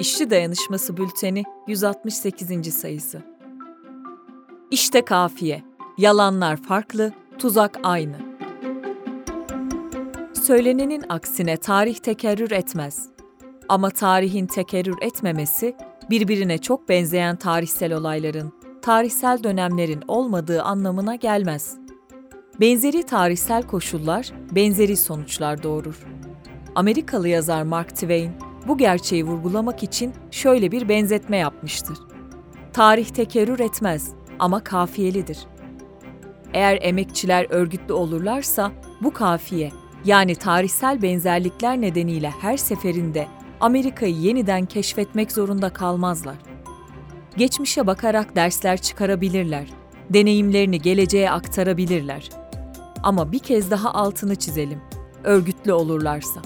İşçi Dayanışması Bülteni 168. sayısı. İşte kafiye. Yalanlar farklı, tuzak aynı. Söylenenin aksine tarih tekerrür etmez. Ama tarihin tekerrür etmemesi, birbirine çok benzeyen tarihsel olayların, tarihsel dönemlerin olmadığı anlamına gelmez. Benzeri tarihsel koşullar, benzeri sonuçlar doğurur. Amerikalı yazar Mark Twain, bu gerçeği vurgulamak için şöyle bir benzetme yapmıştır. Tarih tekerrür etmez ama kafiyelidir. Eğer emekçiler örgütlü olurlarsa bu kafiye yani tarihsel benzerlikler nedeniyle her seferinde Amerika'yı yeniden keşfetmek zorunda kalmazlar. Geçmişe bakarak dersler çıkarabilirler, deneyimlerini geleceğe aktarabilirler. Ama bir kez daha altını çizelim, örgütlü olurlarsa.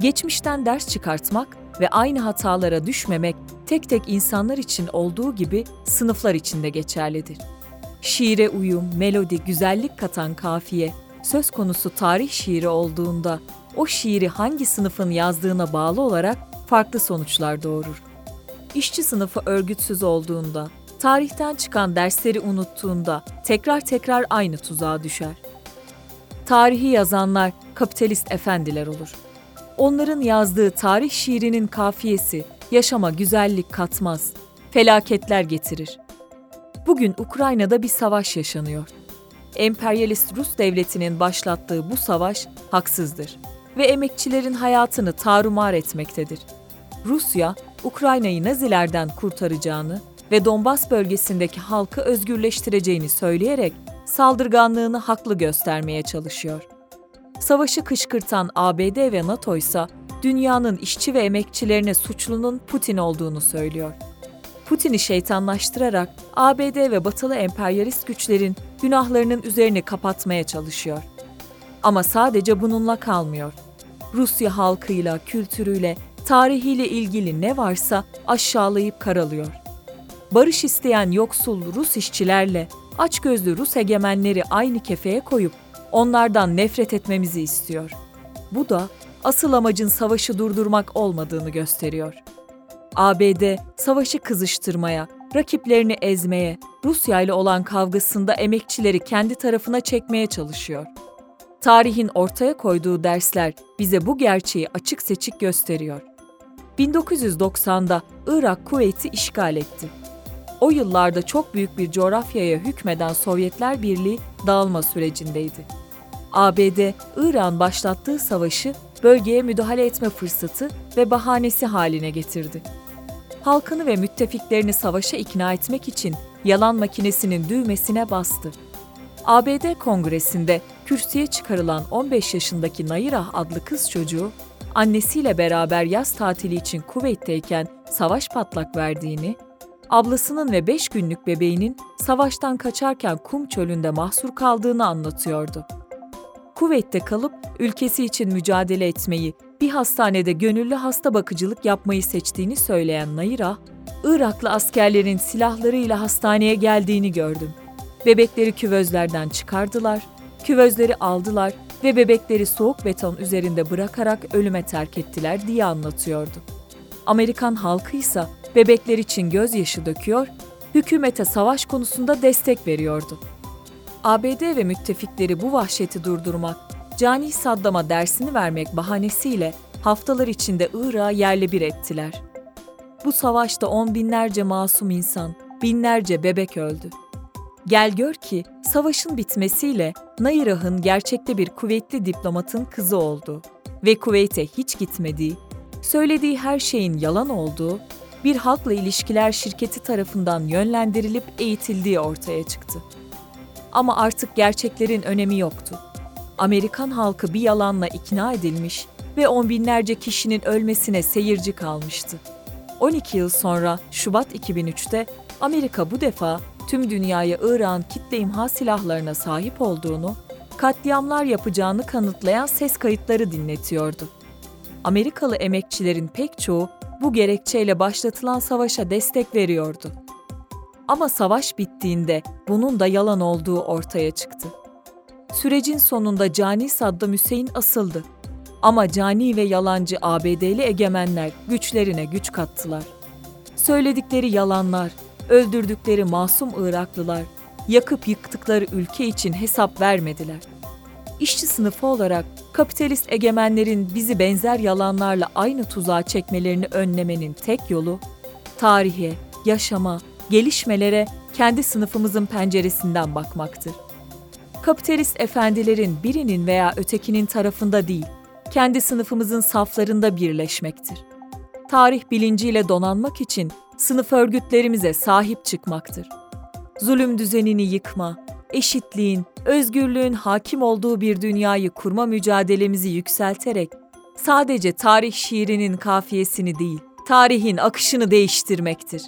Geçmişten ders çıkartmak ve aynı hatalara düşmemek tek tek insanlar için olduğu gibi sınıflar için de geçerlidir. Şiire uyum, melodi, güzellik katan kafiye, söz konusu tarih şiiri olduğunda o şiiri hangi sınıfın yazdığına bağlı olarak farklı sonuçlar doğurur. İşçi sınıfı örgütsüz olduğunda, tarihten çıkan dersleri unuttuğunda tekrar tekrar aynı tuzağa düşer. Tarihi yazanlar kapitalist efendiler olur. Onların yazdığı tarih şiirinin kafiyesi yaşama güzellik katmaz, felaketler getirir. Bugün Ukrayna'da bir savaş yaşanıyor. Emperyalist Rus devletinin başlattığı bu savaş haksızdır ve emekçilerin hayatını tarumar etmektedir. Rusya, Ukrayna'yı Nazilerden kurtaracağını ve Donbas bölgesindeki halkı özgürleştireceğini söyleyerek saldırganlığını haklı göstermeye çalışıyor. Savaşı kışkırtan ABD ve NATO ise dünyanın işçi ve emekçilerine suçlunun Putin olduğunu söylüyor. Putin'i şeytanlaştırarak ABD ve batılı emperyalist güçlerin günahlarının üzerini kapatmaya çalışıyor. Ama sadece bununla kalmıyor. Rusya halkıyla, kültürüyle, tarihiyle ilgili ne varsa aşağılayıp karalıyor. Barış isteyen yoksul Rus işçilerle açgözlü Rus egemenleri aynı kefeye koyup onlardan nefret etmemizi istiyor. Bu da asıl amacın savaşı durdurmak olmadığını gösteriyor. ABD savaşı kızıştırmaya, rakiplerini ezmeye, Rusya ile olan kavgasında emekçileri kendi tarafına çekmeye çalışıyor. Tarihin ortaya koyduğu dersler bize bu gerçeği açık seçik gösteriyor. 1990'da Irak Kuveyt'i işgal etti. O yıllarda çok büyük bir coğrafyaya hükmeden Sovyetler Birliği dağılma sürecindeydi. ABD, İran başlattığı savaşı bölgeye müdahale etme fırsatı ve bahanesi haline getirdi. Halkını ve müttefiklerini savaşa ikna etmek için yalan makinesinin düğmesine bastı. ABD Kongresi'nde kürsüye çıkarılan 15 yaşındaki Nayirah adlı kız çocuğu, annesiyle beraber yaz tatili için Kuveyt'teyken savaş patlak verdiğini, ablasının ve 5 günlük bebeğinin savaştan kaçarken kum çölünde mahsur kaldığını anlatıyordu. Kuveyt'te kalıp ülkesi için mücadele etmeyi, bir hastanede gönüllü hasta bakıcılık yapmayı seçtiğini söyleyen Nayira, Iraklı askerlerin silahlarıyla hastaneye geldiğini gördüm. Bebekleri küvözlerden çıkardılar, küvözleri aldılar ve bebekleri soğuk beton üzerinde bırakarak ölüme terk ettiler diye anlatıyordu. Amerikan halkı ise bebekler için gözyaşı döküyor, hükümete savaş konusunda destek veriyordu. ABD ve müttefikleri bu vahşeti durdurmak, cani Saddam'a dersini vermek bahanesiyle haftalar içinde Irak'ı yerle bir ettiler. Bu savaşta on binlerce masum insan, binlerce bebek öldü. Gel gör ki savaşın bitmesiyle Nayrah'ın gerçekte bir kuvvetli diplomatın kızı olduğu ve Kuveyt'e hiç gitmediği, söylediği her şeyin yalan olduğu, bir halkla ilişkiler şirketi tarafından yönlendirilip eğitildiği ortaya çıktı. Ama artık gerçeklerin önemi yoktu. Amerikan halkı bir yalanla ikna edilmiş ve on binlerce kişinin ölmesine seyirci kalmıştı. 12 yıl sonra Şubat 2003'te Amerika bu defa tüm dünyaya İran kitle imha silahlarına sahip olduğunu, katliamlar yapacağını kanıtlayan ses kayıtları dinletiyordu. Amerikalı emekçilerin pek çoğu bu gerekçeyle başlatılan savaşa destek veriyordu. Ama savaş bittiğinde bunun da yalan olduğu ortaya çıktı. Sürecin sonunda cani Saddam Hüseyin asıldı. Ama cani ve yalancı ABD'li egemenler güçlerine güç kattılar. Söyledikleri yalanlar, öldürdükleri masum Iraklılar, yakıp yıktıkları ülke için hesap vermediler. İşçi sınıfı olarak kapitalist egemenlerin bizi benzer yalanlarla aynı tuzağa çekmelerini önlemenin tek yolu, tarihe, yaşama, gelişmelere kendi sınıfımızın penceresinden bakmaktır. Kapitalist efendilerin birinin veya ötekinin tarafında değil, kendi sınıfımızın saflarında birleşmektir. Tarih bilinciyle donanmak için sınıf örgütlerimize sahip çıkmaktır. Zulüm düzenini yıkma, eşitliğin, özgürlüğün hakim olduğu bir dünyayı kurma mücadelemizi yükselterek sadece tarih şiirinin kafiyesini değil, tarihin akışını değiştirmektir.